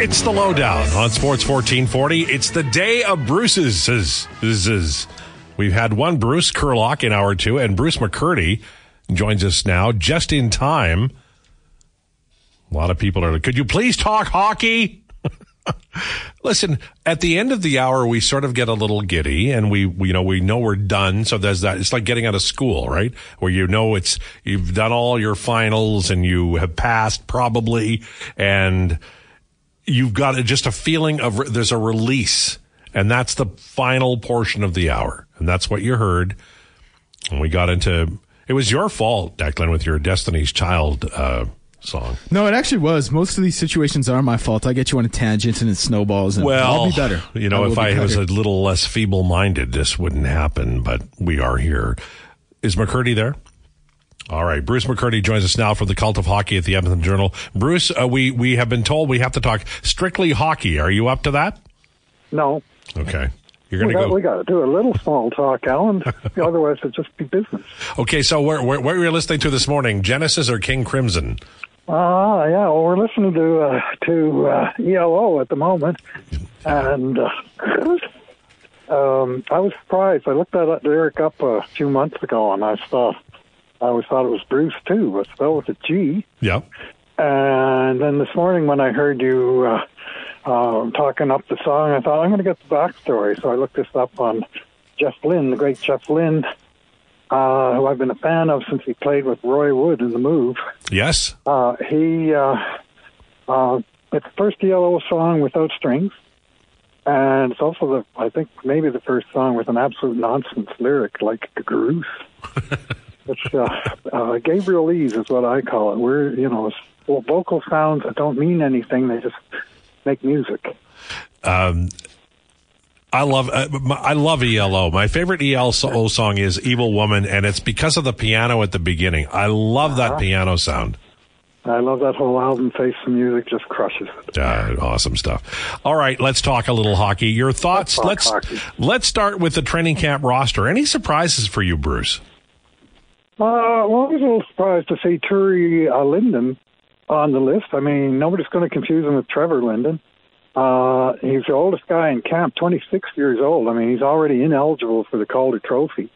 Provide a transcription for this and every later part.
It's the lowdown on Sports 1440. It's the day of Bruce's. We've had one Bruce Kurlock in hour two, and Bruce McCurdy joins us now just in time. A lot of people are. Could you please talk hockey? Listen, at the end of the hour, we sort of get a little giddy, and we, we, you know, we know we're done. So there's that. It's like getting out of school, right? Where you know it's you've done all your finals and you have passed probably, and you've got just a feeling of there's a release, and that's the final portion of the hour, and that's what you heard. And we got into. It was your fault, Declan, with your Destiny's Child. Uh, song. No, it actually was. Most of these situations are my fault. I get you on a tangent and it snowballs. And well, I'll be better. You know, I if I was a little less feeble minded, this wouldn't happen, but we are here. Is McCurdy there? All right. Bruce McCurdy joins us now for the Cult of Hockey at the Edmonton Journal. Bruce, uh, we, we have been told we have to talk strictly hockey. Are you up to that? No. Okay. You're going to go. We got to do a little small talk, Alan. Otherwise, it'd just be business. Okay, so where, where, what were you listening to this morning? Genesis or King Crimson? Ah, uh, yeah. Well, we're listening to uh, to uh, ELO at the moment, and uh, um, I was surprised. I looked that lyric up a few months ago, and I thought I always thought it was Bruce too, but spelled with a G. Yeah. And then this morning, when I heard you uh, uh, talking up the song, I thought I'm going to get the backstory. So I looked this up on Jeff Lynne, the great Jeff Lynne, uh, who I've been a fan of since he played with Roy Wood in the Move. Yes. Uh, he uh, uh, it's the first ELO song without strings, and it's also the I think maybe the first song with an absolute nonsense lyric like Groose. it's uh, uh, Gabriel Lees is what I call it. We're you know well, vocal sounds that don't mean anything; they just make music. Um, I love uh, I love ELO. My favorite ELO song is "Evil Woman," and it's because of the piano at the beginning. I love uh-huh. that piano sound. I love that whole album. Face the music just crushes it. Uh, awesome stuff. All right, let's talk a little hockey. Your thoughts? Let's let's, let's start with the training camp roster. Any surprises for you, Bruce? Uh, well, I was a little surprised to see Turi uh, Linden on the list. I mean, nobody's going to confuse him with Trevor Linden. Uh, he's the oldest guy in camp, 26 years old. I mean, he's already ineligible for the Calder Trophy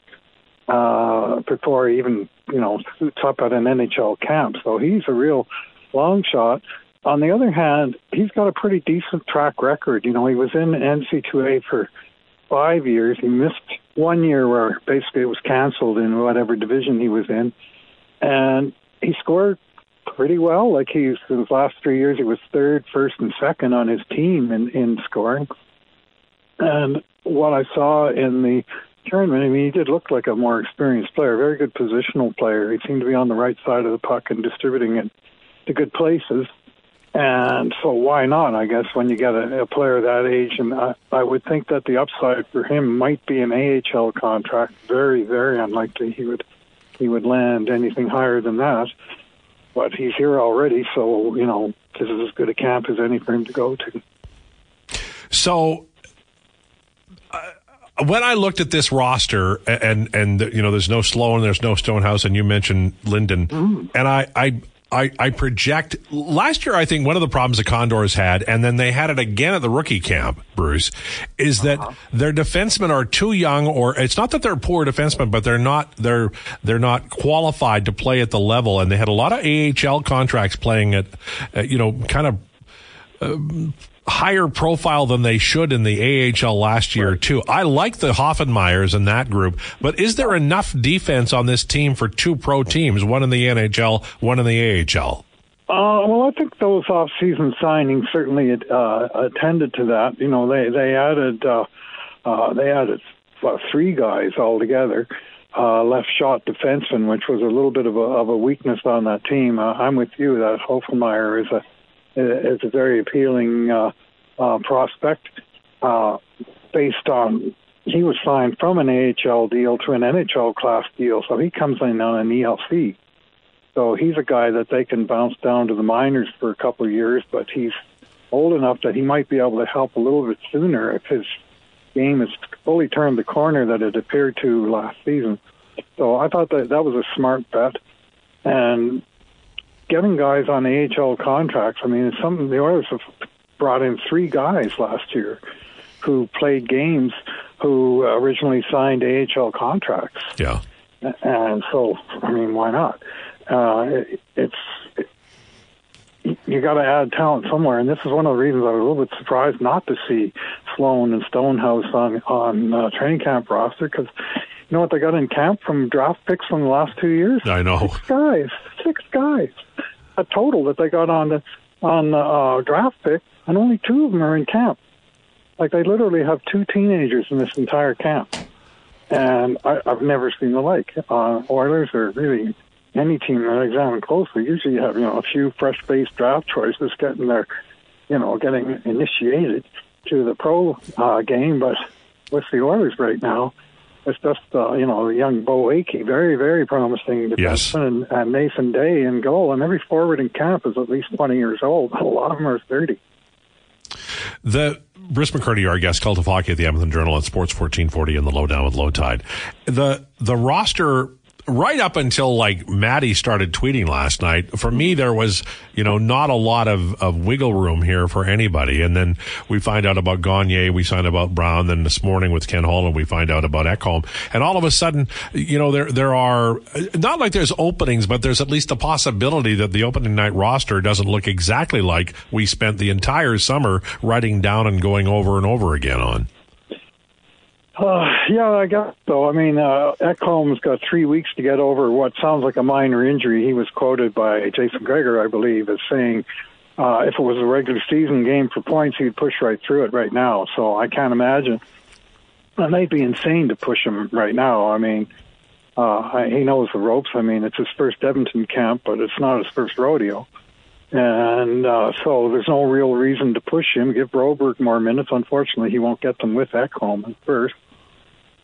uh, before he even, you know, suits up at an NHL camp. So he's a real long shot. On the other hand, he's got a pretty decent track record. You know, he was in NC2A for five years. He missed one year where basically it was canceled in whatever division he was in. And he scored pretty well. Like he's in his last three years, he was third, first, and second on his team in in scoring. And what I saw in the tournament, I mean, he did look like a more experienced player, very good positional player. He seemed to be on the right side of the puck and distributing it to good places. And so why not? I guess when you get a, a player that age, and I, I would think that the upside for him might be an AHL contract. Very, very unlikely he would he would land anything higher than that but he's here already, so you know this is as good a camp as any for him to go to. So. Uh, when I looked at this roster, and and you know, there's no Sloan, there's no Stonehouse, and you mentioned Linden, mm. and I, I I, I project last year. I think one of the problems the Condors had, and then they had it again at the rookie camp. Bruce is that uh-huh. their defensemen are too young, or it's not that they're poor defensemen, but they're not they're they're not qualified to play at the level. And they had a lot of AHL contracts playing at, uh, you know, kind of. Uh, higher profile than they should in the AHL last year right. too. I like the Hoffenmeyers in that group, but is there enough defense on this team for two pro teams, one in the NHL, one in the AHL? Uh, well, I think those off-season signings certainly uh, attended to that. You know, they they added uh, uh, they added uh, three guys altogether. Uh, left shot defenseman, which was a little bit of a, of a weakness on that team. Uh, I'm with you that Hoffenmeyer is a is a very appealing uh, uh, prospect uh, based on he was signed from an AHL deal to an NHL class deal, so he comes in on an ELC. So he's a guy that they can bounce down to the minors for a couple of years, but he's old enough that he might be able to help a little bit sooner if his game has fully turned the corner that it appeared to last season. So I thought that that was a smart bet. And getting guys on AHL contracts, I mean, it's something the Oilers have brought in three guys last year who played games who originally signed AHL contracts. Yeah. And so, I mean, why not? Uh, it, it's it, you got to add talent somewhere, and this is one of the reasons I was a little bit surprised not to see Sloan and Stonehouse on on uh, training camp roster because you know what they got in camp from draft picks from the last two years? I know six guys, six guys, a total that they got on the on the uh, draft pick, and only two of them are in camp. Like they literally have two teenagers in this entire camp, and I, I've never seen the like. Uh, Oilers are really any team that I examine closely, usually you have, you know, a few fresh faced draft choices getting their, you know, getting initiated to the pro uh, game. But with the Oilers right now, it's just, uh, you know, young Beau Akey, very, very promising defenseman, Yes. and, and Nathan Day in goal. And every forward in camp is at least 20 years old. A lot of them are 30. The Bruce McCurdy, our guest, cult of hockey at the Edmonton Journal on Sports 1440 and the Lowdown with Lowetide. The the roster right up until like Maddie started tweeting last night, for me there was, you know, not a lot of, of wiggle room here for anybody. And then we find out about Gagner, we find out about Brown, then this morning with Ken Holland we find out about Ekholm. And all of a sudden, you know, there there are not like there's openings, but there's at least a possibility that the opening night roster doesn't look exactly like we spent the entire summer writing down and going over and over again on. Uh, yeah, I guess so. I mean, uh, Ekholm's got three weeks to get over what sounds like a minor injury. He was quoted by Jason Gregor, I believe, as saying uh, if it was a regular season game for points, he'd push right through it right now. So I can't imagine. It might be insane to push him right now. I mean, uh, he knows the ropes. I mean, it's his first Edmonton camp, but it's not his first rodeo. And uh, so there's no real reason to push him. Give Broberg more minutes. Unfortunately, he won't get them with Ekholm at first.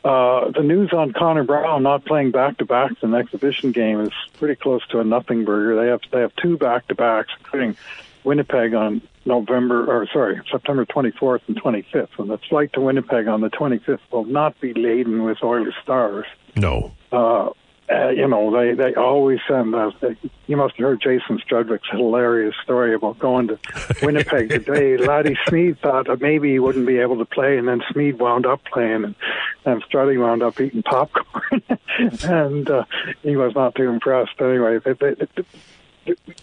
Uh, the news on Connor Brown not playing back to backs in the exhibition game is pretty close to a nothing burger. They have they have two back to backs, including Winnipeg on November or sorry September 24th and 25th. And the flight to Winnipeg on the 25th will not be laden with Oilers stars. No. Uh, uh, you know, they they always send us. They, you must have heard Jason Strudwick's hilarious story about going to Winnipeg today. Laddie Smid thought that maybe he wouldn't be able to play, and then Smid wound up playing, and, and Struddy wound up eating popcorn, and uh, he was not too impressed. Anyway, they, they, they,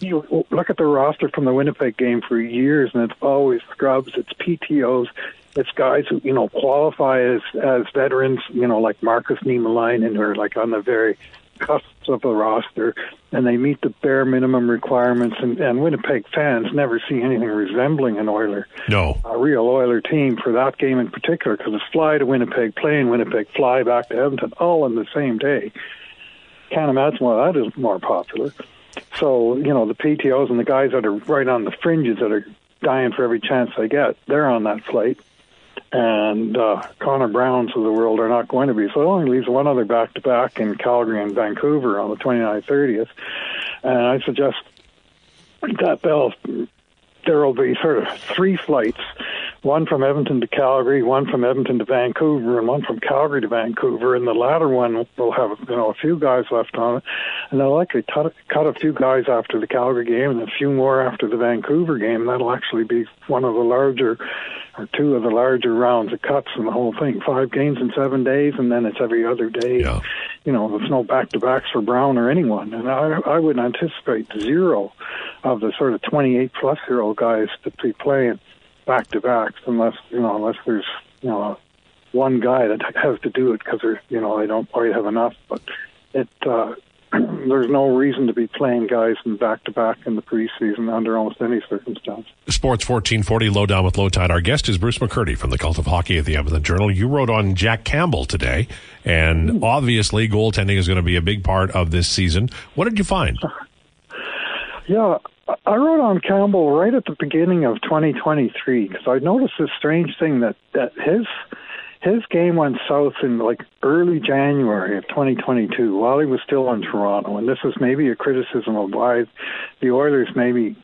you look at the roster from the Winnipeg game for years, and it's always scrubs, it's PTOs, it's guys who you know qualify as as veterans, you know, like Markus Niemelainen, who are like on the very cusps of the roster, and they meet the bare minimum requirements. And, and Winnipeg fans never see anything resembling an Oiler, No. a real Oiler team for that game in particular, because it's fly to Winnipeg, play in Winnipeg, fly back to Edmonton, all in the same day. Can't imagine why that isn't more popular. So you know the PTOS and the guys that are right on the fringes that are dying for every chance they get, they're on that flight and uh, Connor Browns of the world are not going to be. So it only leaves one other back to back in Calgary and Vancouver on the 29th, 30th. And I suggest that they'll, there will be sort of three flights one from Edmonton to Calgary, one from Edmonton to Vancouver, and one from Calgary to Vancouver. And the latter one will have you know a few guys left on it, and they'll likely cut, cut a few guys after the Calgary game and a few more after the Vancouver game. That'll actually be one of the larger or two of the larger rounds of cuts in the whole thing. Five games in seven days, and then it's every other day. Yeah. You know, there's no back to backs for Brown or anyone, and I, I would anticipate zero of the sort of 28 plus year old guys to be playing back to backs, unless you know, unless there's you know one guy that has to do it because you know they don't quite have enough. But it uh, there's no reason to be playing guys in back to back in the preseason under almost any circumstance. Sports 1440 Lowdown with Lowetide. Our guest is Bruce McCurdy from the Cult of Hockey at the Edmonton Journal. You wrote on Jack Campbell today, and obviously goaltending is going to be a big part of this season. What did you find? Yeah, I wrote on Campbell right at the beginning of 2023 because I noticed this strange thing that that his his game went south in like early January of 2022 while he was still in Toronto, and this is maybe a criticism of why the Oilers maybe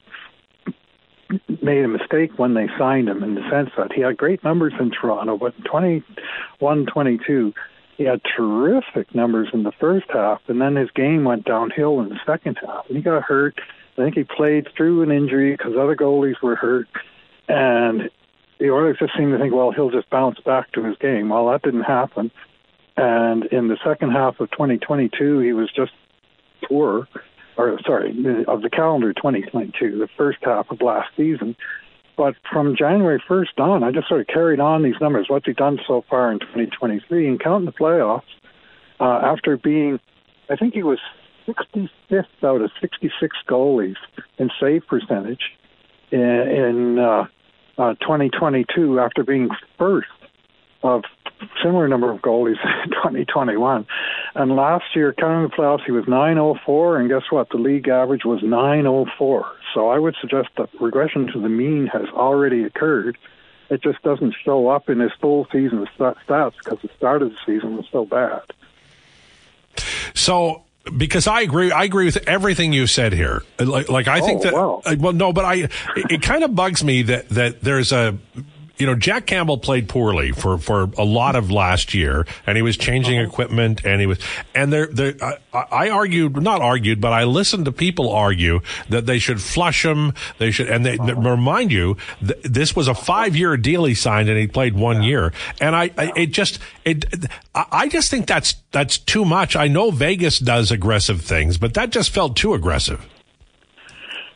made a mistake when they signed him in the sense that he had great numbers in Toronto, but in 21 22 he had terrific numbers in the first half, and then his game went downhill in the second half, and he got hurt. I think he played through an injury because other goalies were hurt, and the Oilers just seemed to think, well, he'll just bounce back to his game. Well, that didn't happen. And in the second half of 2022, he was just poor, or sorry, of the calendar 2022, the first half of last season. But from January 1st on, I just sort of carried on these numbers. What's he done so far in 2023? And counting the playoffs, uh, after being, I think he was 65th out of 66 goalies in save percentage in, in uh, uh, 2022 after being first of similar number of goalies in 2021. And last year, counting the playoffs, he was 904, and guess what? The league average was 904. So I would suggest that regression to the mean has already occurred. It just doesn't show up in his full season stats because the start of the season was so bad. So because I agree, I agree with everything you said here. Like, like I think oh, that, wow. well, no, but I, it, it kind of bugs me that, that there's a, you know, Jack Campbell played poorly for, for a lot of last year, and he was changing uh-huh. equipment, and he was, and there, there, I, I, argued, not argued, but I listened to people argue that they should flush him. They should, and they uh-huh. remind you, th- this was a five year deal he signed, and he played one yeah. year, and I, I, it just, it, I just think that's that's too much. I know Vegas does aggressive things, but that just felt too aggressive.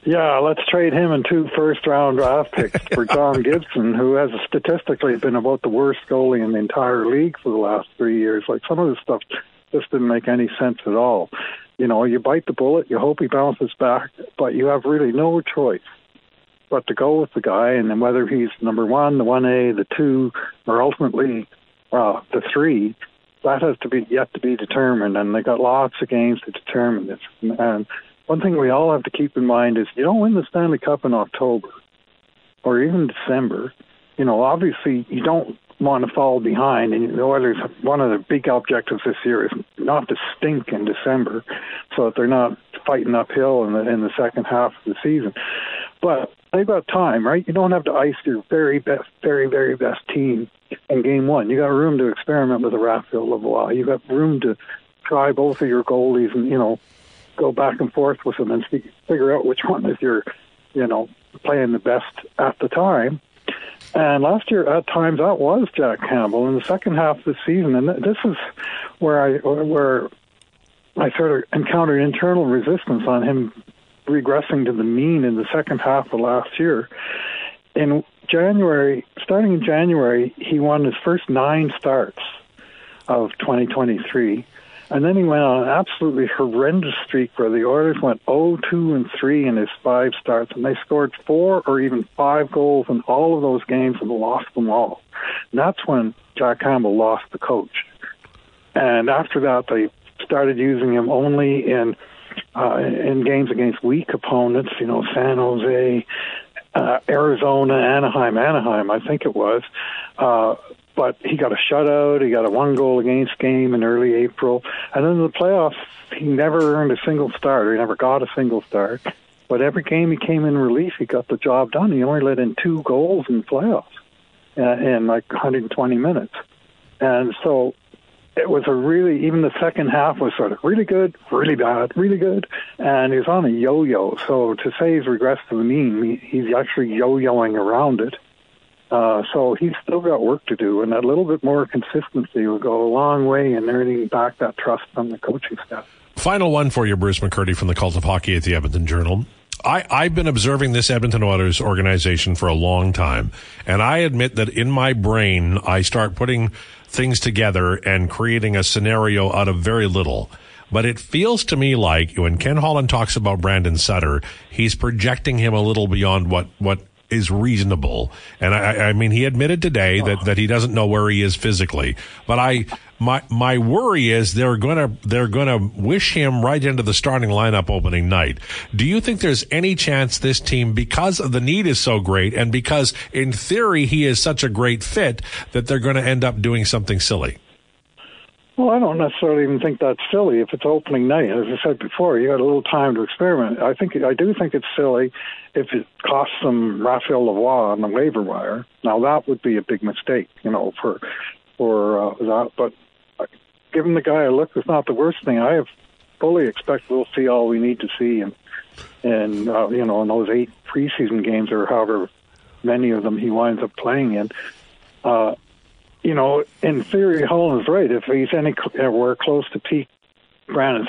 Yeah, let's trade him and two first round draft picks for John Gibson, who has statistically been about the worst goalie in the entire league for the last three years. Like some of this stuff just didn't make any sense at all. You know, you bite the bullet, you hope he bounces back, but you have really no choice but to go with the guy, and then whether he's number one, the one A, the two, or ultimately uh, the three, that has to be yet to be determined. And they got lots of games to determine this. And one thing we all have to keep in mind is you don't win the Stanley Cup in October or even December. You know, obviously you don't want to fall behind. And the Oilers, one of the big objectives this year is not to stink in December, so that they're not fighting uphill in the in the second half of the season. But they've got time, right? You don't have to ice your very best, very very best team in game one. You got room to experiment with a Raphael Lavoie. You got room to try both of your goalies and you know go back and forth with them and figure out which one is your, you know, playing the best at the time. And last year, at times, that was Jack Campbell. In the second half of the season, and this is where I where I sort of encountered internal resistance on him regressing to the mean in the second half of last year. In January, starting in January, he won his first nine starts of 2023 and then he went on an absolutely horrendous streak where the Oilers went 0 2 and 3 in his five starts, and they scored four or even five goals in all of those games and lost them all. And that's when Jack Campbell lost the coach. And after that, they started using him only in uh, in games against weak opponents, you know, San Jose, uh, Arizona, Anaheim, Anaheim, I think it was. Uh, but he got a shutout. He got a one goal against game in early April, and then in the playoffs, he never earned a single start. Or he never got a single start. But every game he came in relief, he got the job done. He only let in two goals in playoffs uh, in like 120 minutes, and so it was a really even the second half was sort of really good, really bad, really good, and he's on a yo-yo. So to say he's regressed to the mean, he's actually yo-yoing around it uh, so he's still got work to do, and a little bit more consistency will go a long way in earning back that trust from the coaching staff. Final one for you, Bruce McCurdy from the Cult of Hockey at the Edmonton Journal. I, I've been observing this Edmonton Oilers organization for a long time, and I admit that in my brain, I start putting things together and creating a scenario out of very little. But it feels to me like when Ken Holland talks about Brandon Sutter, he's projecting him a little beyond what, what is reasonable. And I, I mean, he admitted today that, that he doesn't know where he is physically. But I, my, my worry is they're gonna, they're gonna wish him right into the starting lineup opening night. Do you think there's any chance this team, because the need is so great and because in theory he is such a great fit, that they're to end up doing something silly? Well, I don't necessarily even think that's silly if it's opening night. As I said before, you had a little time to experiment. I think I do think it's silly if it costs them Raphael Lavoie on the waiver wire. Now that would be a big mistake, you know, for for uh, that. But giving the guy a look is not the worst thing. I have fully expect we'll see all we need to see, and and uh, you know, in those eight preseason games or however many of them he winds up playing in. Uh, you know, in theory, Holland's right. If he's anywhere close to peak Brandon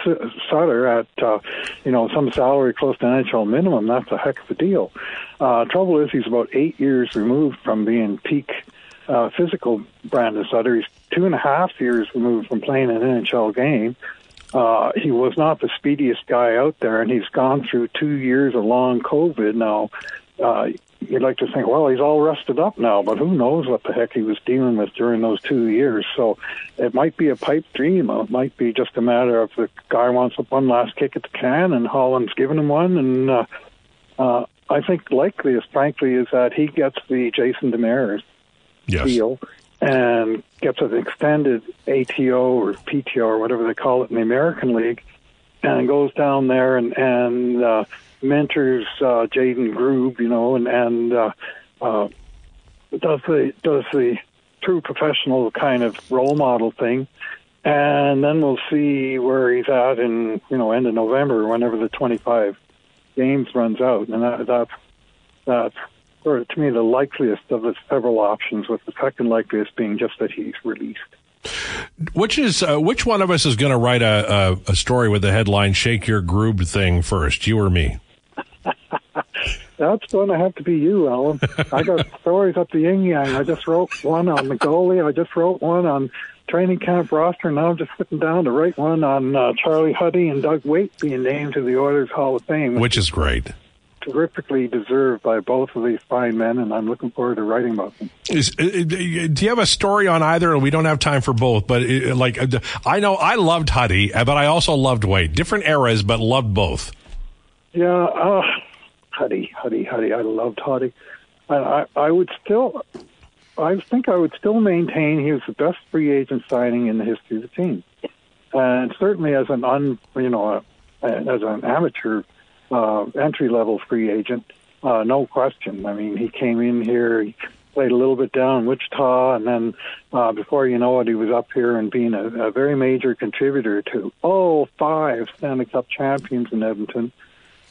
Sutter at uh, you know some salary close to NHL minimum, that's a heck of a deal. Uh, trouble is, he's about eight years removed from being peak uh, physical Brandon Sutter. He's two and a half years removed from playing an NHL game. Uh, he was not the speediest guy out there, and he's gone through two years of long COVID now. Uh, you'd like to think, well, he's all rested up now, but who knows what the heck he was dealing with during those two years. So it might be a pipe dream. It might be just a matter of the guy wants one last kick at the can, and Holland's giving him one. And uh, uh, I think likeliest, frankly, is that he gets the Jason Demers yes. deal and gets an extended ATO or PTO or whatever they call it in the American League, and goes down there and and uh, mentors uh, Jayden Grubbe, you know, and and uh, uh, does the does the true professional kind of role model thing, and then we'll see where he's at in you know end of November, whenever the 25 games runs out, and that, that's that's or to me the likeliest of the several options, with the second likeliest being just that he's released. Which is uh, which one of us is going to write a, a, a, story with the headline "Shake Your Grubbe" thing first, you or me? That's going to have to be you, Alan. I got stories up the yin yang. I just wrote one on the goalie. I just wrote one on training camp roster. Now I'm just sitting down to write one on uh, Charlie Huddy and Doug Weight being named to the Oilers Hall of Fame, which, which is great terrifically deserved by both of these fine men, and I'm looking forward to writing about them. Is, uh, uh do you have a story on either? We don't have time for both, but uh, like I know I loved Huddy, but I also loved Weight. Different eras, but loved both. Yeah, uh, Huddy, Huddy, Huddy. I loved Huddy. I, I, I would still, I think I would still maintain he was the best free agent signing in the history of the team, and certainly as an un, you know, as an amateur uh, entry level free agent, uh, no question. I mean, he came in here, he played a little bit down in Wichita, and then uh, before you know it, he was up here and being a, a very major contributor to all five Stanley Cup champions in Edmonton,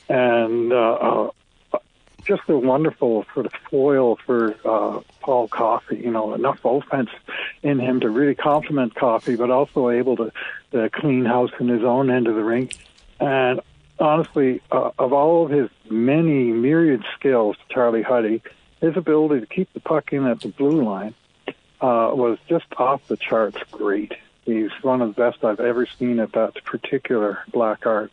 and uh, uh, just a wonderful sort of foil for uh, Paul Coffey. You know, enough offense in him to really complement Coffey, but also able to, to clean house in his own end of the rink. And honestly, uh, of all of his many myriad skills, Charlie Huddy, his ability to keep the puck in at the blue line uh, was just off the charts great. He's one of the best I've ever seen at that particular black art.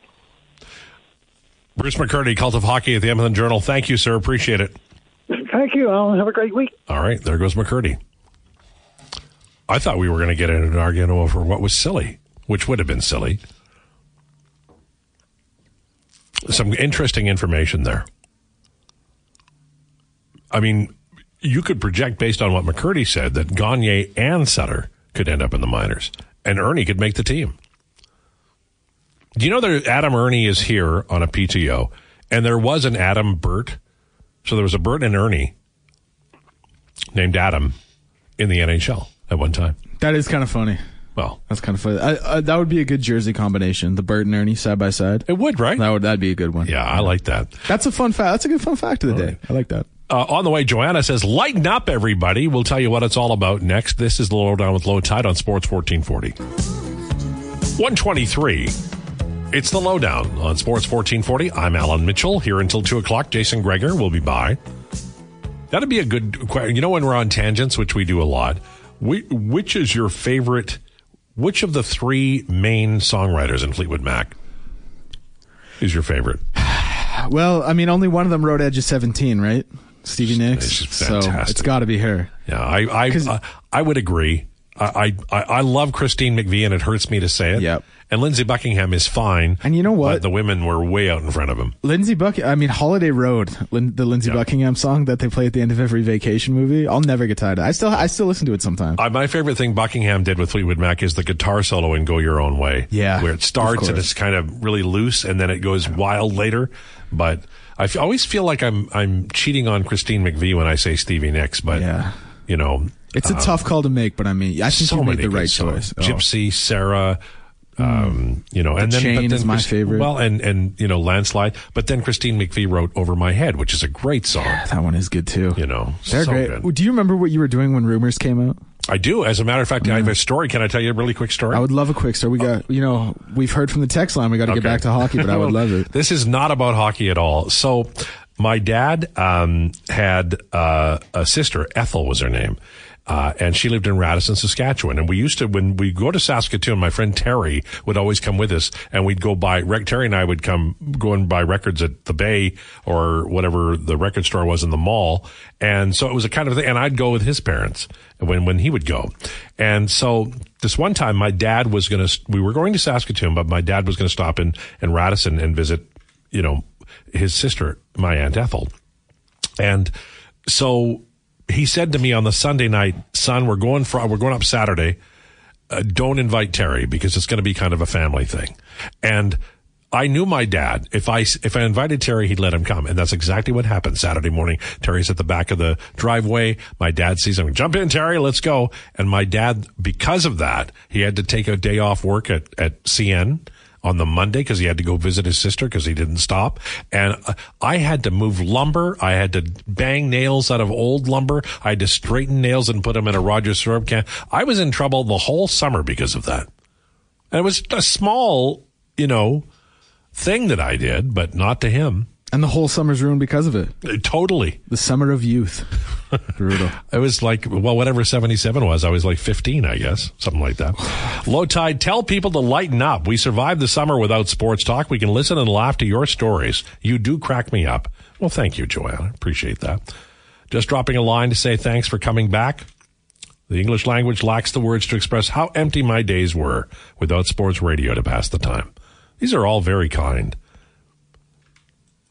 Bruce McCurdy, Cult of Hockey at the Edmonton Journal. Thank you, sir. Appreciate it. Thank you, Alan. Have a great week. All right, there goes McCurdy. I thought we were going to get into an argument over what was silly, which would have been silly some interesting information there. I mean, you could project based on what McCurdy said that Gagner and Sutter could end up in the minors, and Erne could make the team. Do you know that Adam Erne is here on a PTO, and there was an Adam Burt? So there was a Burt and Ernie named Adam in the NHL at one time. That is kind of funny. Well, that's kind of funny. I, I, that would be a good jersey combination. The Burt and Ernie side by side. It would, right? That would that'd be a good one. Yeah, I like that. That's a fun fact. That's a good fun fact of the all day. Right. I like that. Uh, on the way, Joanna says, "Lighten up, everybody." We'll tell you what it's all about next. This is the lowdown with Lowetide on Sports 1440. 123. It's the lowdown on Sports 1440. I'm Alan Mitchell here until two o'clock. Jason Gregor will be by. That'd be a good. Question. You know when we're on tangents, which we do a lot. which is your favorite? Which of the three main songwriters in Fleetwood Mac is your favorite? Well, I mean, only one of them wrote Edge of 17, right? Stevie Nicks. So it's got to be her. Yeah, I I, I, I would agree. I, I I love Christine McVie, and it hurts me to say it. Yep. And Lindsey Buckingham is fine. And you know what? the women were way out in front of him. Lindsey Buck. I mean, Holiday Road, Lin- the Lindsey Buckingham song that they play at the end of every vacation movie. I'll never get tired. of I still I still listen to it sometimes. Uh, my favorite thing Buckingham did with Fleetwood Mac is the guitar solo in "Go Your Own Way." Yeah, where it starts and it's kind of really loose, and then it goes wild later. But I f- always feel like I'm I'm cheating on Christine McVie when I say Stevie Nicks, but yeah. you know it's a uh, tough call to make, but I mean, I think so you made the right choice. Oh. Gypsy, Sarah, Um, you know, and then Chain then is my Christ- favorite. Well, and and you know, landslide. But then Christine McVie wrote "Over My Head," which is a great song. That one is good too. You know, They're so great. good. Do you remember what you were doing when Rumors came out? I do. As a matter of fact, I have a story. Can I tell you a really quick story? I would love a quick story. We got, you know, we've heard from the text line. We got to get back to hockey, but I would love it. This is not about hockey at all. So, my dad um, had uh, a sister, Ethel was her name, uh, and she lived in Radisson, Saskatchewan. And we used to, when we go to Saskatoon, my friend Terry would always come with us, and we'd go buy. Terry and I would come go and buy records at the Bay or whatever the record store was in the mall. And so it was a kind of thing. And I'd go with his parents when when he would go. And so this one time, my dad was going to. We were going to Saskatoon, but my dad was going to stop in in Radisson and visit, you know, his sister, my aunt Ethel. And so he said to me on the Sunday night, son, we're going for, we're going up Saturday. Uh, don't invite Terry because it's going to be kind of a family thing. And I knew my dad. If I, if I invited Terry, he'd let him come. And that's exactly what happened Saturday morning. Terry's at the back of the driveway. My dad sees him. Jump in, Terry. Let's go. And my dad, because of that, he had to take a day off work at, at CN on the Monday because he had to go visit his sister because he didn't stop. And uh, I had to move lumber. I had to bang nails out of old lumber. I had to straighten nails and put them in a Rogers syrup can. I was in trouble the whole summer because of that. And it was a small, you know, thing that I did, but not to him. And the whole summer's ruined because of it. Uh, Totally. The summer of youth. Brutal. It was like, well, whatever 77 was, I was like 15, I guess. Something like that. Lowetide, tell people to lighten up. We survived the summer without sports talk. We can listen and laugh to your stories. You do crack me up. Well, thank you, Joanna. Appreciate that. Just dropping a line to say thanks for coming back. The English language lacks the words to express how empty my days were without sports radio to pass the time. These are all very kind.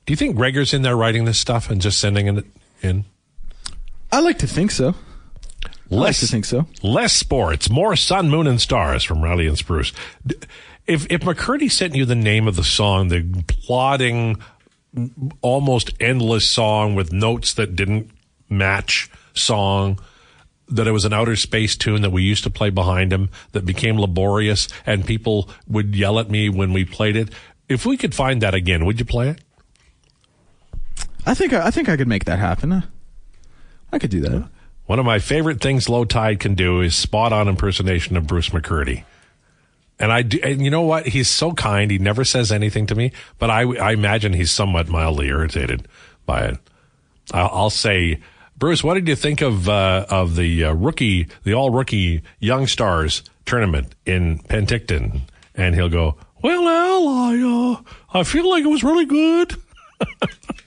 Do you think Gregor's in there writing this stuff and just sending it in? I like to think so. I like to think so. Less sports, more sun, moon, and stars from Riley and Spruce. If if McCurdy sent you the name of the song, the plodding, almost endless song with notes that didn't match song, that it was an outer space tune that we used to play behind him that became laborious, and people would yell at me when we played it. If we could find that again, would you play it? I think I, think I could make that happen. I could do that. One of my favorite things Lowetide can do is spot on impersonation of Bruce McCurdy. And I do, and you know what? He's so kind. He never says anything to me, but I, I imagine he's somewhat mildly irritated by it. I'll, I'll say, Bruce, what did you think of, uh, of the uh, rookie, the all rookie young stars tournament in Penticton? And he'll go, well, Al, I, uh, I feel like it was really good.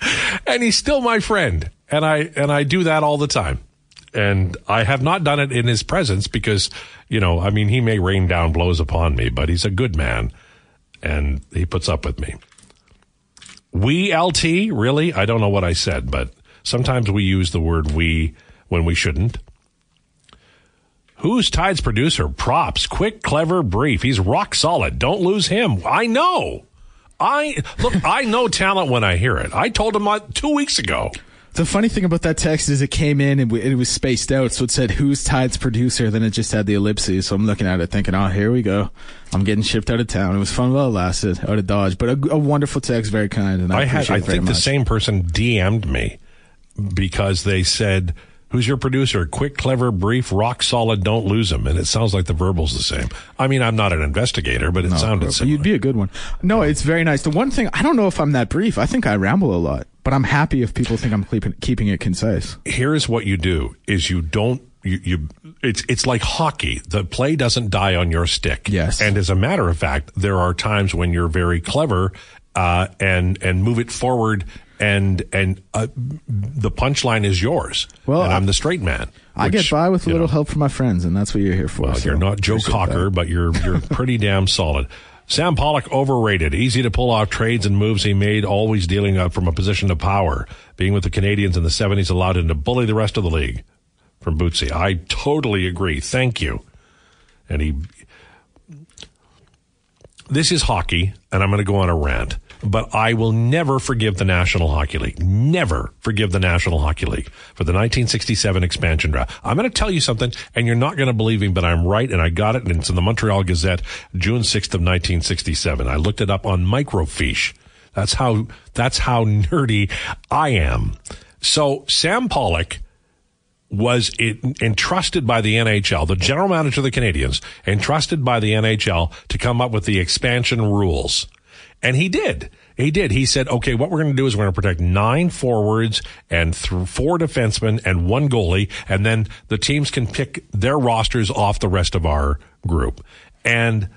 and he's still my friend and i and i do that all the time and i have not done it in his presence because you know i mean he may rain down blows upon me but he's a good man and he puts up with me we lt really i don't know what i said but sometimes we use the word we when we shouldn't Who's Tide's producer? Props. Quick, clever, brief. He's rock solid. Don't lose him. I know. I look. I know talent when I hear it. I told him uh, two weeks ago. The funny thing about that text is it came in and it was spaced out, so it said "Who's Tide's producer?" Then it just had the ellipses. So I'm looking at it, thinking, "Oh, here we go. I'm getting shipped out of town." It was fun while it lasted, out of Dodge, but a, a wonderful text, very kind, and I, I had. I think the same person DM'd me because they said, "Who's your producer? Quick, clever, brief, rock solid. Don't lose him." And it sounds like the verbal's the same. I mean, I'm not an investigator, but it sounded But similar. You'd be a good one. No, it's very nice. The one thing I don't know if I'm that brief. I think I ramble a lot, but I'm happy if people think I'm keeping keeping it concise. here's what you do is you don't you, you it's it's like hockey the play doesn't die on your stick Yes. and as a matter of fact there are times when you're very clever uh, and and move it forward and and uh, the punchline is yours Well, and I'm the straight man I get by with a little know, help from my friends, and that's what you're here for. well, so you're not Joe Cocker, that. but you're you're pretty damn solid. Sam Pollock overrated. Easy to pull off trades and moves he made, always dealing up from a position of power. Being with the Canadiens in the 70s allowed him to bully the rest of the league. From Bootsy. I totally agree. Thank you. And he. This is hockey, and I'm going to go on a rant. but I will never forgive the National Hockey League. Never forgive the National Hockey League for the 1967 expansion draft. I'm going to tell you something, and you're not going to believe me, but I'm right, and I got it, and it's in the Montreal Gazette, June 6th of 1967. I looked it up on microfiche. That's how that's how nerdy I am. So Sam Pollock was entrusted by the NHL, the general manager of the Canadiens, entrusted by the NHL to come up with the expansion rules. And he did. He did. He said, okay, what we're going to do is we're going to protect nine forwards and th- four defensemen and one goalie. And then the teams can pick their rosters off the rest of our group. And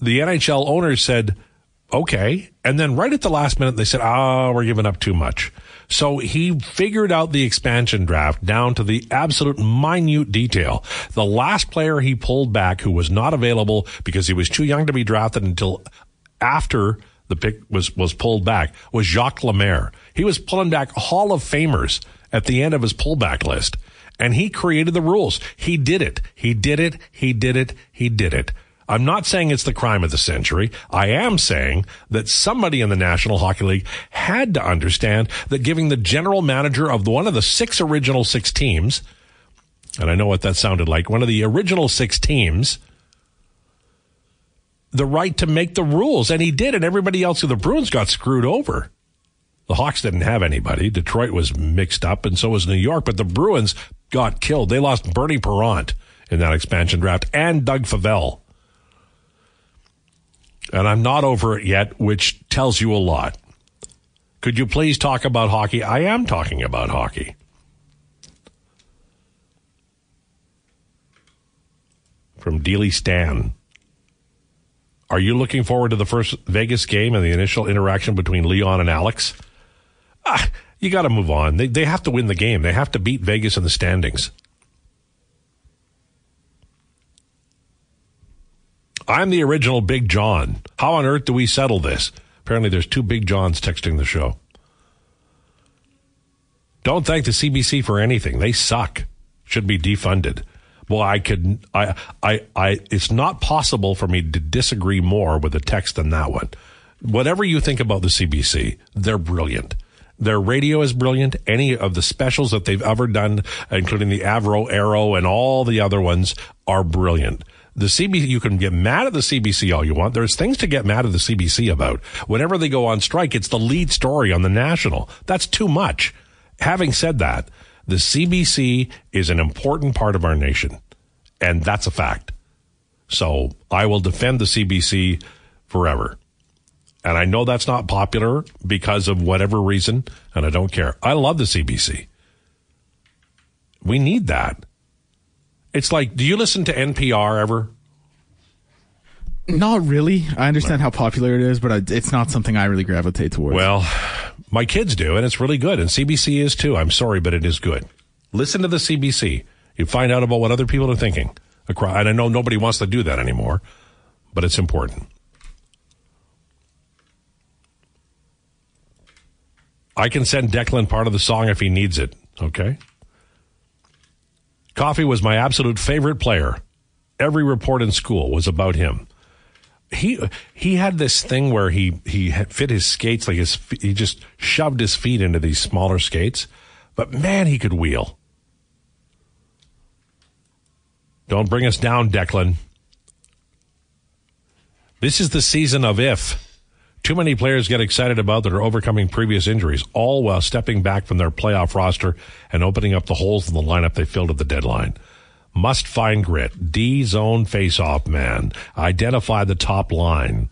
the NHL owners said, okay. And then right at the last minute, they said, oh, we're giving up too much. So he figured out the expansion draft down to the absolute minute detail. The last player he pulled back who was not available because he was too young to be drafted until after the pick was, was pulled back was Jacques Lemaire. He was pulling back Hall of Famers at the end of his pullback list. And he created the rules. He did it. He did it. He did it. He did it. I'm not saying it's the crime of the century. I am saying that somebody in the National Hockey League had to understand that giving the general manager of one of the six original six teams, and I know what that sounded like, one of the original six teams, the right to make the rules. And he did, and everybody else of the Bruins got screwed over. The Hawks didn't have anybody. Detroit was mixed up, and so was New York, but the Bruins got killed. They lost Bernie Parent in that expansion draft and Doug Favell and I'm not over it yet, which tells you a lot. Could you please talk about hockey? I am talking about hockey. From Dealey Stan. Are you looking forward to the first Vegas game and the initial interaction between Leon and Alex? Ah, you got to move on. They, they have to win the game. They have to beat Vegas in the standings. I'm the original Big John. How on earth do we settle this? Apparently, there's two Big Johns texting the show. Don't thank the CBC for anything. They suck. Should be defunded. Well, I could, I, I, I, it's not possible for me to disagree more with a text than that one. Whatever you think about the CBC, they're brilliant. Their radio is brilliant. Any of the specials that they've ever done, including the Avro Arrow and all the other ones, are brilliant. The CBC, you can get mad at the CBC all you want. There's things to get mad at the CBC about. Whenever they go on strike, it's the lead story on the national. That's too much. Having said that, the CBC is an important part of our nation, and that's a fact. So I will defend the CBC forever. And I know that's not popular because of whatever reason, and I don't care. I love the CBC. We need that. It's like, do you listen to NPR ever? Not really. I understand how popular it is, but it's not something I really gravitate towards. Well, my kids do, and it's really good. And CBC is too. I'm sorry, but it is good. Listen to the CBC. You find out about what other people are thinking. And I know nobody wants to do that anymore, but it's important. I can send Declan part of the song if he needs it. Okay. Coffey was my absolute favorite player. Every report in school was about him. He he had this thing where he he fit his skates like his he just shoved his feet into these smaller skates, but man, he could wheel. Don't bring us down, Declan. This is the season of if. Too many players get excited about that are overcoming previous injuries, all while stepping back from their playoff roster and opening up the holes in the lineup they filled at the deadline. Must find grit. D zone face-off man. Identify the top line.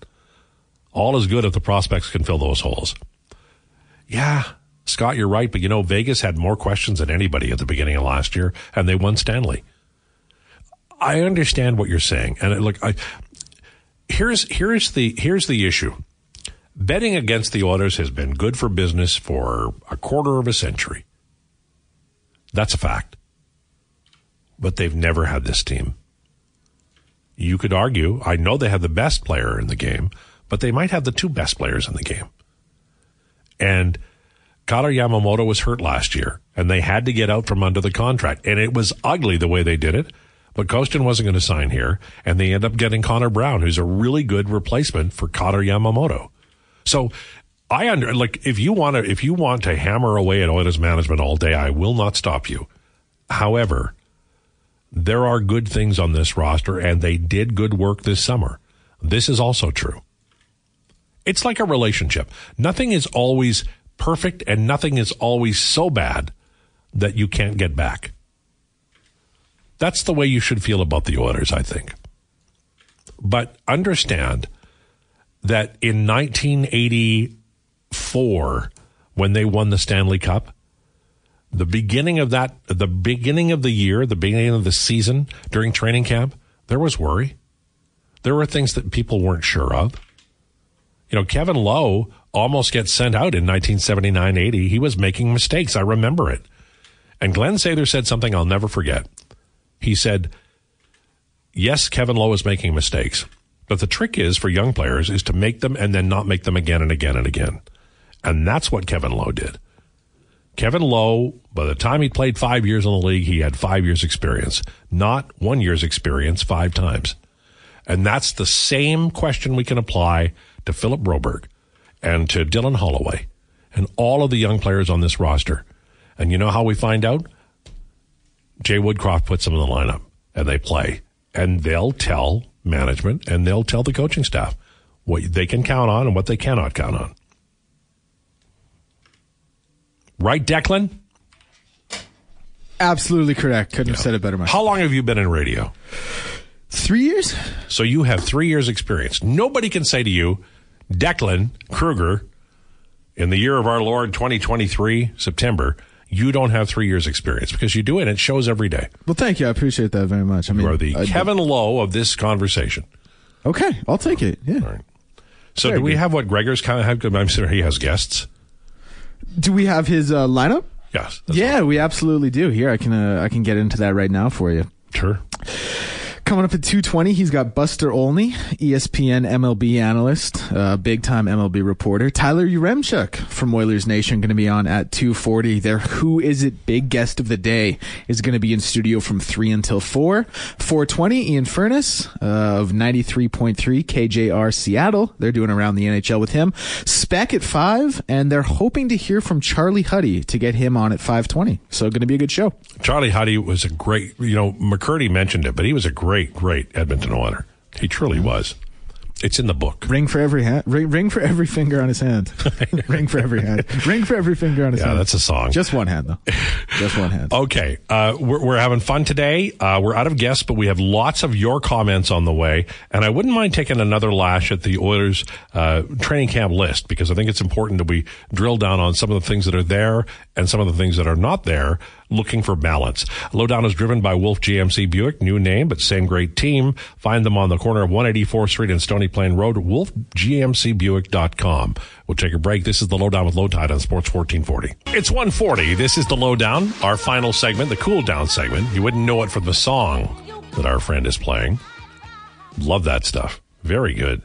All is good if the prospects can fill those holes. Yeah, Scott, you're right, but you know, Vegas had more questions than anybody at the beginning of last year, and they won Stanley. I understand what you're saying, and look, I, here's here's the here's the issue. Betting against the Oilers has been good for business for a quarter of a century. That's a fact. But they've never had this team. You could argue, I know they have the best player in the game, but they might have the two best players in the game. And Kailer Yamamoto was hurt last year, and they had to get out from under the contract. And it was ugly the way they did it, but Kostin wasn't going to sign here, and they end up getting Connor Brown, who's a really good replacement for Kailer Yamamoto. So I under like if you want to if you want to hammer away at Oilers management all day, I will not stop you. However, there are good things on this roster, and they did good work this summer. This is also true. It's like a relationship. Nothing is always perfect, and nothing is always so bad that you can't get back. That's the way you should feel about the Oilers, I think. But understand that in 1984, when they won the Stanley Cup, the beginning of that, the beginning of the year, the beginning of the season during training camp, there was worry. There were things that people weren't sure of. You know, Kevin Lowe almost gets sent out in 1979 80. He was making mistakes. I remember it. And Glen Sather said something I'll never forget. He said, Yes, Kevin Lowe is making mistakes, but the trick is for young players is to make them and then not make them again and again and again. And that's what Kevin Lowe did. Kevin Lowe, by the time he played five years in the league, he had five years experience, not one year's experience five times. And that's the same question we can apply to Philip Broberg and to Dylan Holloway and all of the young players on this roster. And you know how we find out? Jay Woodcroft puts them in the lineup and they play. And they'll tell management and they'll tell the coaching staff what they can count on and what they cannot count on. Right, Declan? Absolutely correct. Couldn't have said it better myself. How long have you been in radio? Three years? So you have three years' experience. Nobody can say to you, Declan Kruger, in the year of our Lord 2023, September, you don't have three years' experience because you do it and it shows every day. Well, thank you. I appreciate that very much. I mean, You are the I- Kevin Lowe of this conversation. Okay, I'll take it. Yeah. All right. So Very do we good. have what Gregor's kind of have? I'm sure he has guests. Do we have his uh, lineup? Yes. Yeah, we absolutely do. Here, I can uh, I can get into that right now for you. Sure. Coming up at 220, he's got Buster Olney, ESPN MLB analyst, uh, big time MLB reporter. Tyler Yaremchuk from Oilers Nation going to be on at 240. Their Who Is It Big Guest of the Day is going to be in studio from 3 until 4. 420, Ian Furness uh, of 93.3 KJR Seattle. They're doing around the NHL with him. Spec at 5, and they're hoping to hear from Charlie Huddy to get him on at 520. So going to be a good show. Charlie Huddy was a great, you know, McCurdy mentioned it, but he was a great, great Edmonton Oiler. He truly was. It's in the book. Ring for every hand. Ring, ring for every finger on his hand. ring for every hand. Ring for every finger on his Yeah, hand. Yeah, that's a song. Just one hand though. Just one hand. Okay, uh, we're, we're having fun today. Uh, we're out of guests, but we have lots of your comments on the way. And I wouldn't mind taking another lash at the Oilers uh, training camp list because I think it's important that we drill down on some of the things that are there and some of the things that are not there, looking for balance. Lowdown is driven by Wolf GMC Buick, new name, but same great team. Find them on the corner of 184th Street and Stony Plain Road, wolfgmcbuick.com. We'll take a break. This is the Lowdown with Lowetide on Sports 1440. It's 140. This is the Lowdown, our final segment, the cool down segment. You wouldn't know it from the song that our friend is playing. Love that stuff. Very good.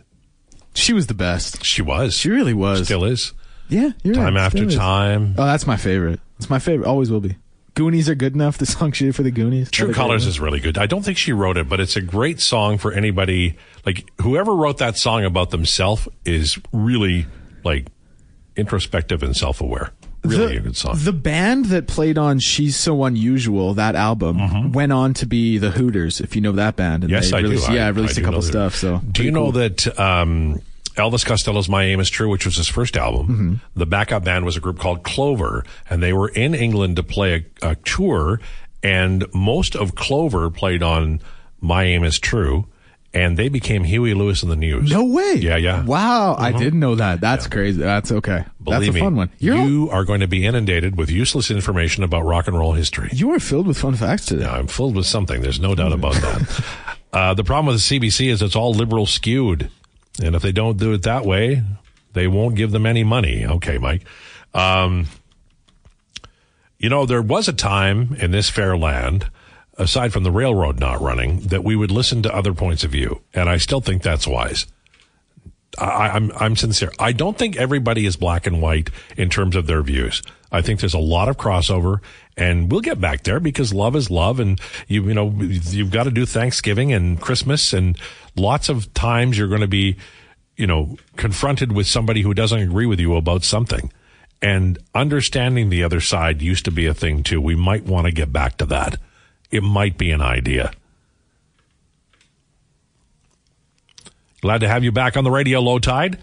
She was the best. She was. She really was. Still is. Yeah, you're Time right. after time. Oh, that's my favorite. It's my favorite. Always will be. Goonies are good enough. The song she did for the Goonies. True Colors is really good. I don't think she wrote it, but it's a great song for anybody. Like whoever wrote that song about themselves is really like introspective and self-aware. Really the, a good song. The band that played on "She's So Unusual" that album went on to be the Hooters. If you know that band, and Mm-hmm. Yes, they I do. released, I- Yeah, I released do a couple stuff. So Do you know cool. that um, Elvis Costello's "My Aim Is True," which was his first album, Mm-hmm. the backup band was a group called Clover, and they were in England to play a, a tour, and most of Clover played on "My Aim Is True," and they became Huey Lewis and the News. No way. Yeah, yeah. Mm-hmm. Wow, I didn't know that. That's crazy. That's okay. Believe That's a fun one. You're you are going to be inundated with useless information about rock and roll history. you are filled with fun facts today. I'm filled with something. There's no doubt about that. Uh, the problem with the CBC is it's all liberal skewed. And if they don't do it that way, they won't give them any money. Okay, Mike. Um, you know, there was a time in this fair land, aside from the railroad not running, that we would listen to other points of view. And I still think that's wise. I, I'm I'm sincere. I don't think everybody is black and white in terms of their views. I think there's a lot of crossover, and we'll get back there because love is love, and you you know you've got to do Thanksgiving and Christmas, and lots of times you're going to be you know, confronted with somebody who doesn't agree with you about something. And understanding the other side used to be a thing too. We might want to get back to that. It might be an idea. Glad to have you back on the radio, Lowetide.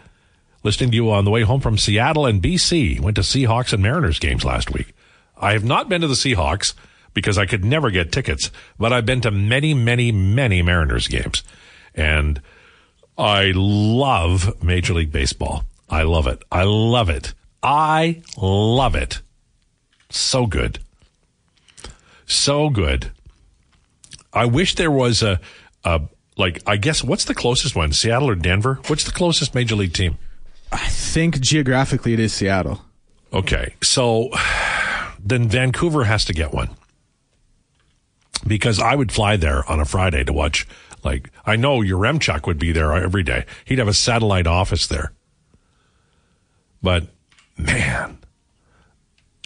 Listening to you on the way home from Seattle and BC. Went to Seahawks and Mariners games last week. I have not been to the Seahawks because I could never get tickets, but I've been to many, many, many Mariners games. And I love Major League Baseball. I love it. I love it. I love it. So good. So good. I wish there was a, a like I guess what's the closest one? Seattle or Denver? What's the closest major league team? I think geographically it is Seattle. Okay. So then Vancouver has to get one. Because I would fly there on a Friday to watch like I know Yaremchuk would be there every day. He'd have a satellite office there. But man,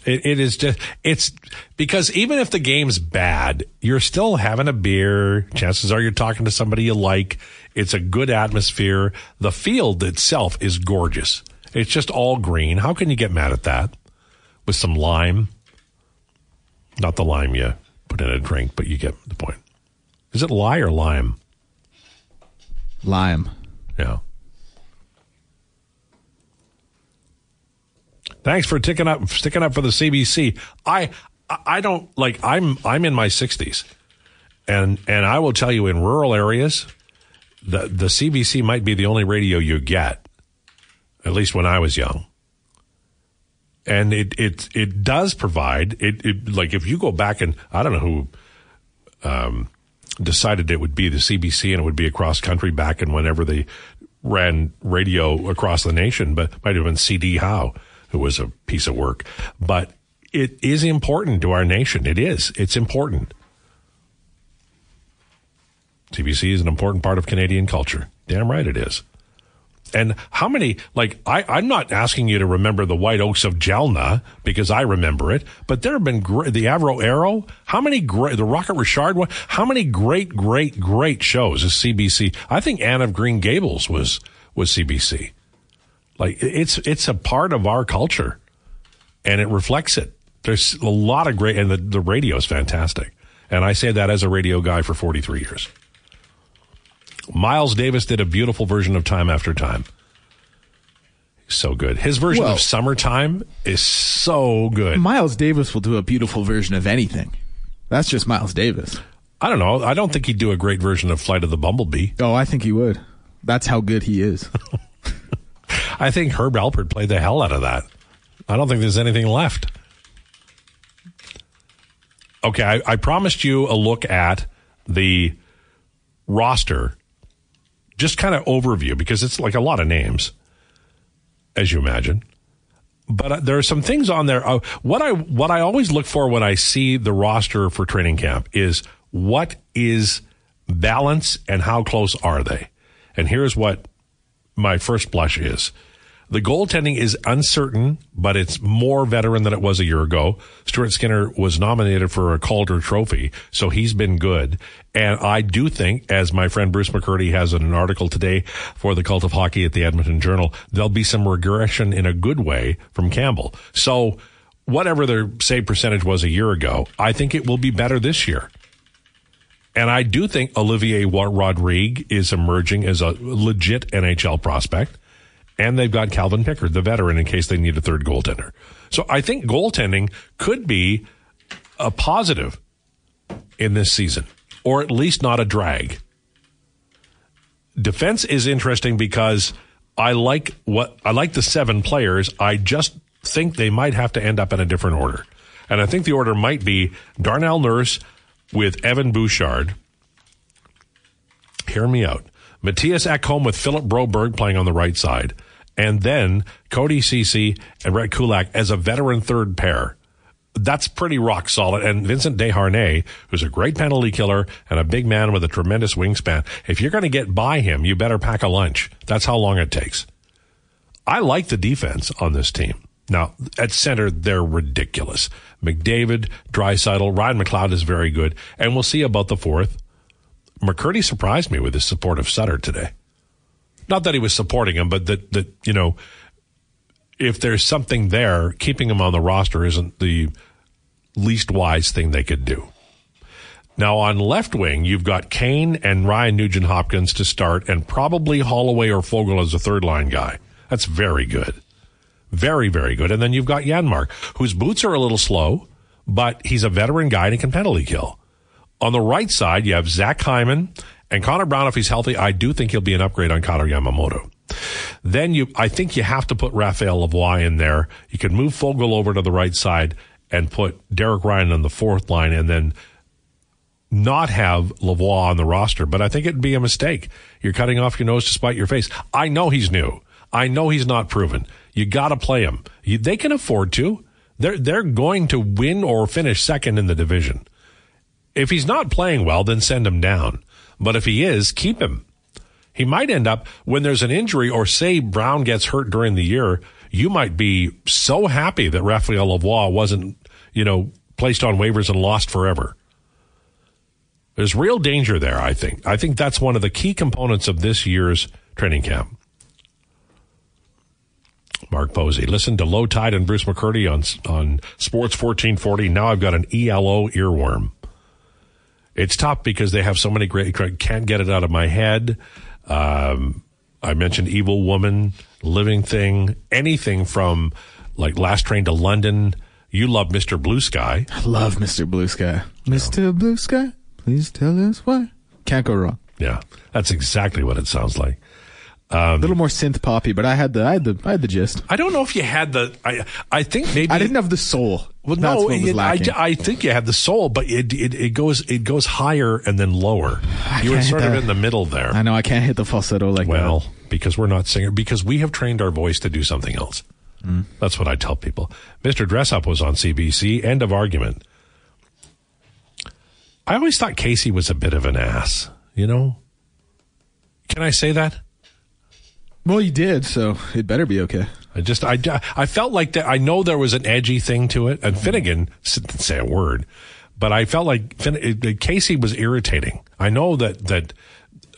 it, it is just it's because even if the game's bad, you're still having a beer. Chances are you're talking to somebody you like. It's a good atmosphere. The field itself is gorgeous. It's just all green. How can you get mad at that? With some lime. Not the lime you put in a drink, but you get the point. Is it lye or lime? Lime. Yeah. Thanks for ticking up, sticking up for the CBC. I, I don't like. I'm, I'm in my sixties, and and I will tell you, in rural areas, the the CBC might be the only radio you get. At least when I was young, and it it it does provide it, it like if you go back and I don't know who. Um, decided it would be the CBC and it would be across country back and whenever they ran radio across the nation, but might have been CD Howe, who was a piece of work. But it is important to our nation. It is. It's important. CBC is an important part of Canadian culture. Damn right it is. And how many, like, I, I'm not asking you to remember the White Oaks of Jalna because I remember it, but there have been great, the Avro Arrow, how many great, the Rocket Richard one, how many great, great, great shows is CBC? I think Anne of Green Gables was, was CBC. Like, it's, it's a part of our culture and it reflects it. There's a lot of great, and the, the radio is fantastic. And I say that as a radio guy for 43 years. Miles Davis did a beautiful version of Time After Time. So good. His version Well- of Summertime is so good. Miles Davis will do a beautiful version of anything. That's just Miles Davis. I don't know. I don't think he'd do a great version of Flight of the Bumblebee. Oh, I think he would. That's how good he is. I think Herb Alpert played the hell out of that. I don't think there's anything left. Okay, I, I promised you a look at the roster, just kind of overview because it's like a lot of names, as you imagine. But uh, there are some things on there. Uh, what I what I always look for when I see the roster for training camp is what is balance and how close are they? And here's what my first blush is. The goaltending is uncertain, but it's more veteran than it was a year ago. Stuart Skinner was nominated for a Calder Trophy, so he's been good. And I do think, as my friend Bruce McCurdy has in an article today for the Cult of Hockey at the Edmonton Journal, there'll be some regression in a good way from Campbell. So whatever their save percentage was a year ago, I think it will be better this year. And I do think Olivier Rodrigue is emerging as a legit NHL prospect. And they've got Calvin Pickard, the veteran, in case they need a third goaltender. So I think goaltending could be a positive in this season, or at least not a drag. Defense is interesting because I like what I like the seven players. I just think they might have to end up in a different order. And I think the order might be Darnell Nurse with Evan Bouchard. Hear me out. Matthias Ekholm with Philip Broberg playing on the right side. And then Cody Cece and Brett Kulak as a veteran third pair. That's pretty rock solid. And Vincent Desharnais, who's a great penalty killer and a big man with a tremendous wingspan. If you're going to get by him, you better pack a lunch. That's how long it takes. I like the defense on this team. Now, at center, they're ridiculous. McDavid, Draisaitl, Ryan McLeod is very good. And we'll see about the fourth. McCurdy surprised me with his support of Sutter today. Not that he was supporting him, but that, that, you know, if there's something there, keeping him on the roster isn't the least wise thing they could do. Now on left wing, you've got Kane and Ryan Nugent Hopkins to start and probably Holloway or Foegele as a third line guy. That's very good. Very, very good. And then you've got Janmark, whose boots are a little slow, but he's a veteran guy and can penalty kill. On the right side, you have Zach Hyman and Connor Brown. If he's healthy, I do think he'll be an upgrade on Kailer Yamamoto. Then you, I think you have to put Raphael Lavoie in there. You can move Foegele over to the right side and put Derek Ryan on the fourth line and then not have Lavoie on the roster. But I think it'd be a mistake. You're cutting off your nose to spite your face. I know he's new. I know he's not proven. You got to play him. You, they can afford to. They're they're going to win or finish second in the division. If he's not playing well, then send him down. But if he is, keep him. He might end up when there's an injury or say Brown gets hurt during the year, you might be so happy that Raphael Lavoie wasn't, you know, placed on waivers and lost forever. There's real danger there, I think. I think that's one of the key components of this year's training camp. Mark Posey. Listen to Lowetide and Bruce McCurdy on on Sports 1440. Now I've got an ELO earworm. It's tough because they have so many great. Can't get it out of my head. Um, I mentioned Evil Woman, Living Thing, anything from like Last Train to London. You love Mr. Blue Sky. I love Mr. Blue Sky. Mr. Blue Sky, please tell us why. Can't go wrong. Yeah, that's exactly what it sounds like. Um, a little more synth poppy, but I had the I had the I had the gist. I don't know if you had the. I I think maybe I didn't have the soul. Well, That's no, it, I. I think you had the soul, but it, it it goes it goes higher and then lower. You were sort of in the middle there. I know I can't hit the falsetto like Well, that. because we're not singer because we have trained our voice to do something else. That's what I tell people. Mr. Dress Up was on CBC. End of argument. I always thought Casey was a bit of an ass. You know, can I say that? Well, you did, so it better be okay. I just I, I felt like that. I know there was an edgy thing to it, and Finnegan didn't say a word, but I felt like Fin- it- Casey was irritating. I know that that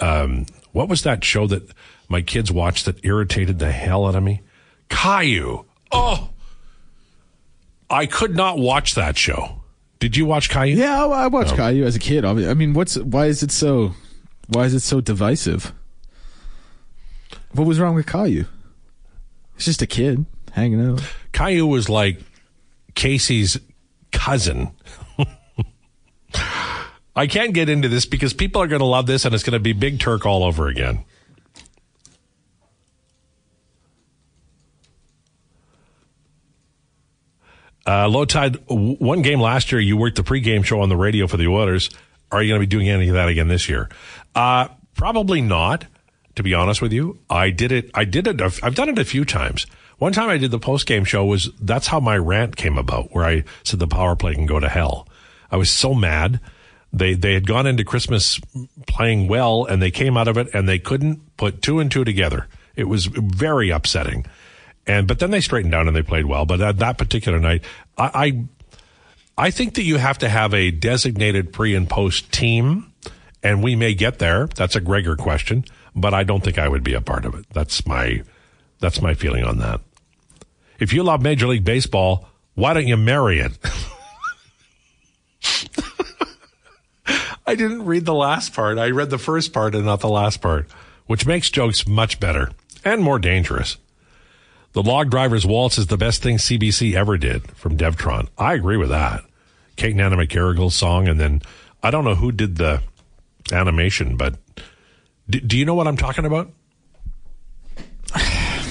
um, what was that show that my kids watched that irritated the hell out of me? Caillou. Oh, I could not watch that show. Did you watch Caillou? Yeah, I, watched Caillou as a kid. I mean, what's why is it so why is it so divisive? What was wrong with Caillou? It's just a kid hanging out. Caillou was like Casey's cousin. I can't get into this because people are going to love this and it's going to be Big Turk all over again. Uh, Lowetide. One game last year, you worked the pregame show on the radio for the Oilers. Are you going to be doing any of that again this year? Uh, probably not. To be honest with you, I did it. I did it. I've done it a few times. One time I did the post game show was that's how my rant came about, where I said the power play can go to hell. I was so mad. They they had gone into Christmas playing well, and they came out of it, and they couldn't put two and two together. It was very upsetting. And but then they straightened down and they played well. But at that particular night, I, I I think that you have to have a designated pre and post team, and we may get there. That's a Gregor question, but I don't think I would be a part of it. That's my that's my feeling on that. If you love Major League Baseball, why don't you marry it? I didn't read the last part. I read the first part and not the last part, which makes jokes much better and more dangerous. The Log Driver's Waltz is the best thing CBC ever did from Devtron. I agree with that. Kate and Anna song, and then I don't know who did the animation, but do, do you know what I'm talking about?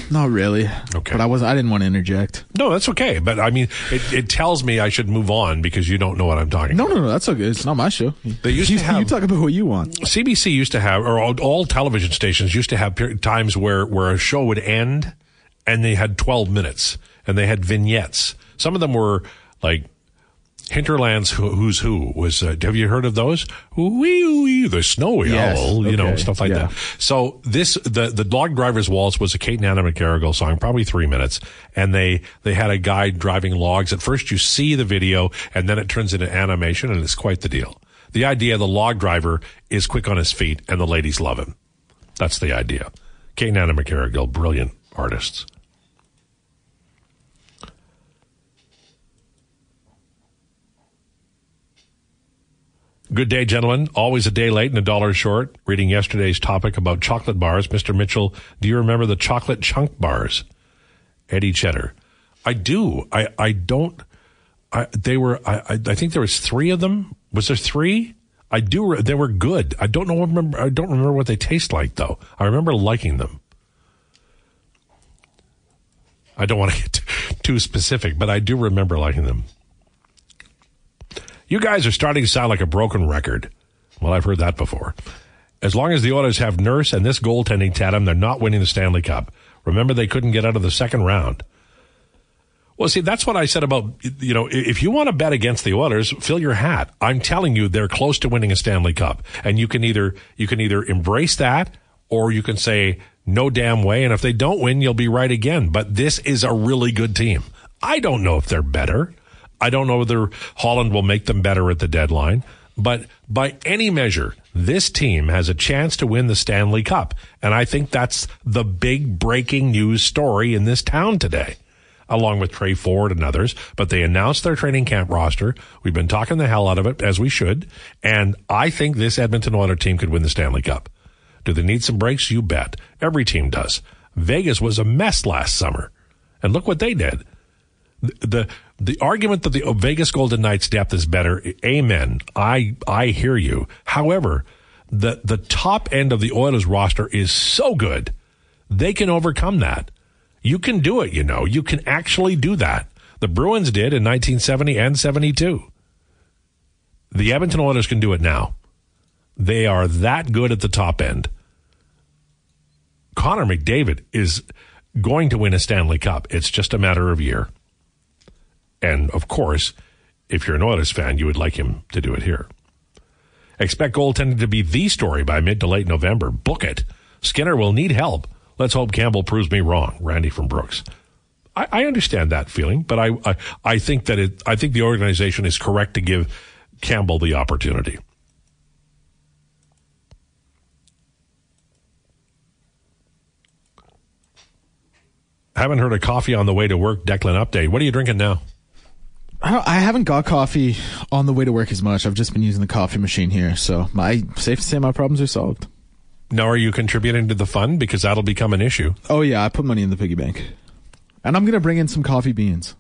Not really. Okay. But I was I didn't want to interject. No, that's okay. But I mean, it, it tells me I should move on because you don't know what I'm talking No, about. no, no. That's okay. It's not my show. They used you, to have- you talk about what you want. CBC used to have, or all, all television stations used to have per- times where, where a show would end and they had 12 minutes and they had vignettes. Some of them were like Hinterland's Who's Who was, uh, have you heard of those? Wee, wee, the snowy Yes. owl, you know, stuff like Yeah. that. So this, the, the Dog Driver's Waltz was a Kate and Anna McGarrigle song, probably three minutes. And they, they had a guy driving logs. At first you see the video and then it turns into animation and it's quite the deal. The idea the log driver is quick on his feet and the ladies love him. That's the idea. Kate and Anna McGarrigle, brilliant artists. Good day, gentlemen. Always a day late and a dollar short. Reading yesterday's topic about chocolate bars. Mr. Mitchell, do you remember the chocolate chunk bars? Eddie Cheddar. I do. I, I don't. I, they were, I, I think there was three of them. Was there three? I do. They were good. I don't know. Remember. I don't remember what they taste like though. I remember liking them. I don't want to get too specific, but I do remember liking them. You guys are starting to sound like a broken record. Well, I've heard that before. As long as the Oilers have Nurse and this goaltending tandem, they're not winning the Stanley Cup. Remember, they couldn't get out of the second round. Well, see, that's what I said about, you know, if you want to bet against the Oilers, fill your hat. I'm telling you, they're close to winning a Stanley Cup. And you can either, you can either embrace that or you can say, no damn way. And if they don't win, you'll be right again. But this is a really good team. I don't know if they're better. I don't know whether Holland will make them better at the deadline, but by any measure, this team has a chance to win the Stanley Cup. And I think that's the big breaking news story in this town today, along with Trey Ford and others. But they announced their training camp roster. We've been talking the hell out of it, as we should. And I think this Edmonton Oilers team could win the Stanley Cup. Do they need some breaks? You bet. Every team does. Vegas was a mess last summer. And look what they did. The, the argument that the Vegas Golden Knights depth is better, amen. I I hear you. However, the the top end of the Oilers roster is so good, they can overcome that. You can do it, you know. You can actually do that. The Bruins did in 1970 and 72. The Edmonton Oilers can do it now. They are that good at the top end. Connor McDavid is going to win a Stanley Cup. It's just a matter of year. And of course, if you're an Oilers fan, you would like him to do it here. Expect goaltending to be the story by mid to late November. Book it. Skinner will need help. Let's hope Campbell proves me wrong. Randy from Brooks. I, I understand that feeling, but I, I, I think that it, I think the organization is correct to give Campbell the opportunity. Haven't heard a coffee on the way to work. Declan update. What are you drinking now? I haven't got coffee on the way to work as much. I've just been using the coffee machine here, so my safe to say my problems are solved. Now, are you contributing to the fund because that'll become an issue? Oh yeah, I put money in the piggy bank, and I'm gonna bring in some coffee beans,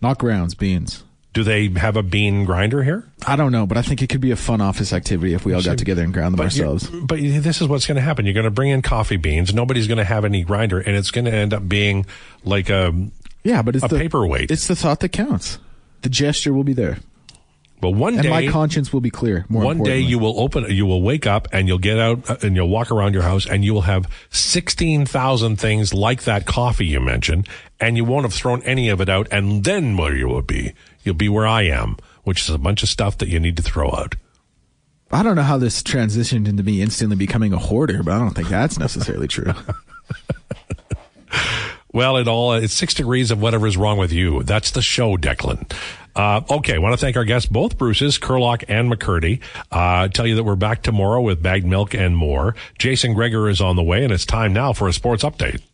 not grounds, beans. Do they have a bean grinder here? I don't know, but I think it could be a fun office activity if we all got together and ground them but ourselves. But this is what's going to happen. You're going to bring in coffee beans. Nobody's going to have any grinder, and it's going to end up being like a yeah, but it's a the, paperweight. It's the thought that counts. The gesture will be there. But one and day, my conscience will be clear. More one day you will open, you will wake up and you'll get out uh, and you'll walk around your house and you will have 16,000 things like that coffee you mentioned and you won't have thrown any of it out. And then where you will be, you'll be where I am, which is a bunch of stuff that you need to throw out. I don't know how this transitioned into me instantly becoming a hoarder, but I don't think that's necessarily true. Well, it all it's six degrees of whatever is wrong with you. That's the show, Declan. Uh, okay, I want to thank our guests, both Bruce's, Kurlock and McCurdy. Uh, tell you that we're back tomorrow with bagged milk and more. Jason Gregor is on the way, and it's time now for a sports update.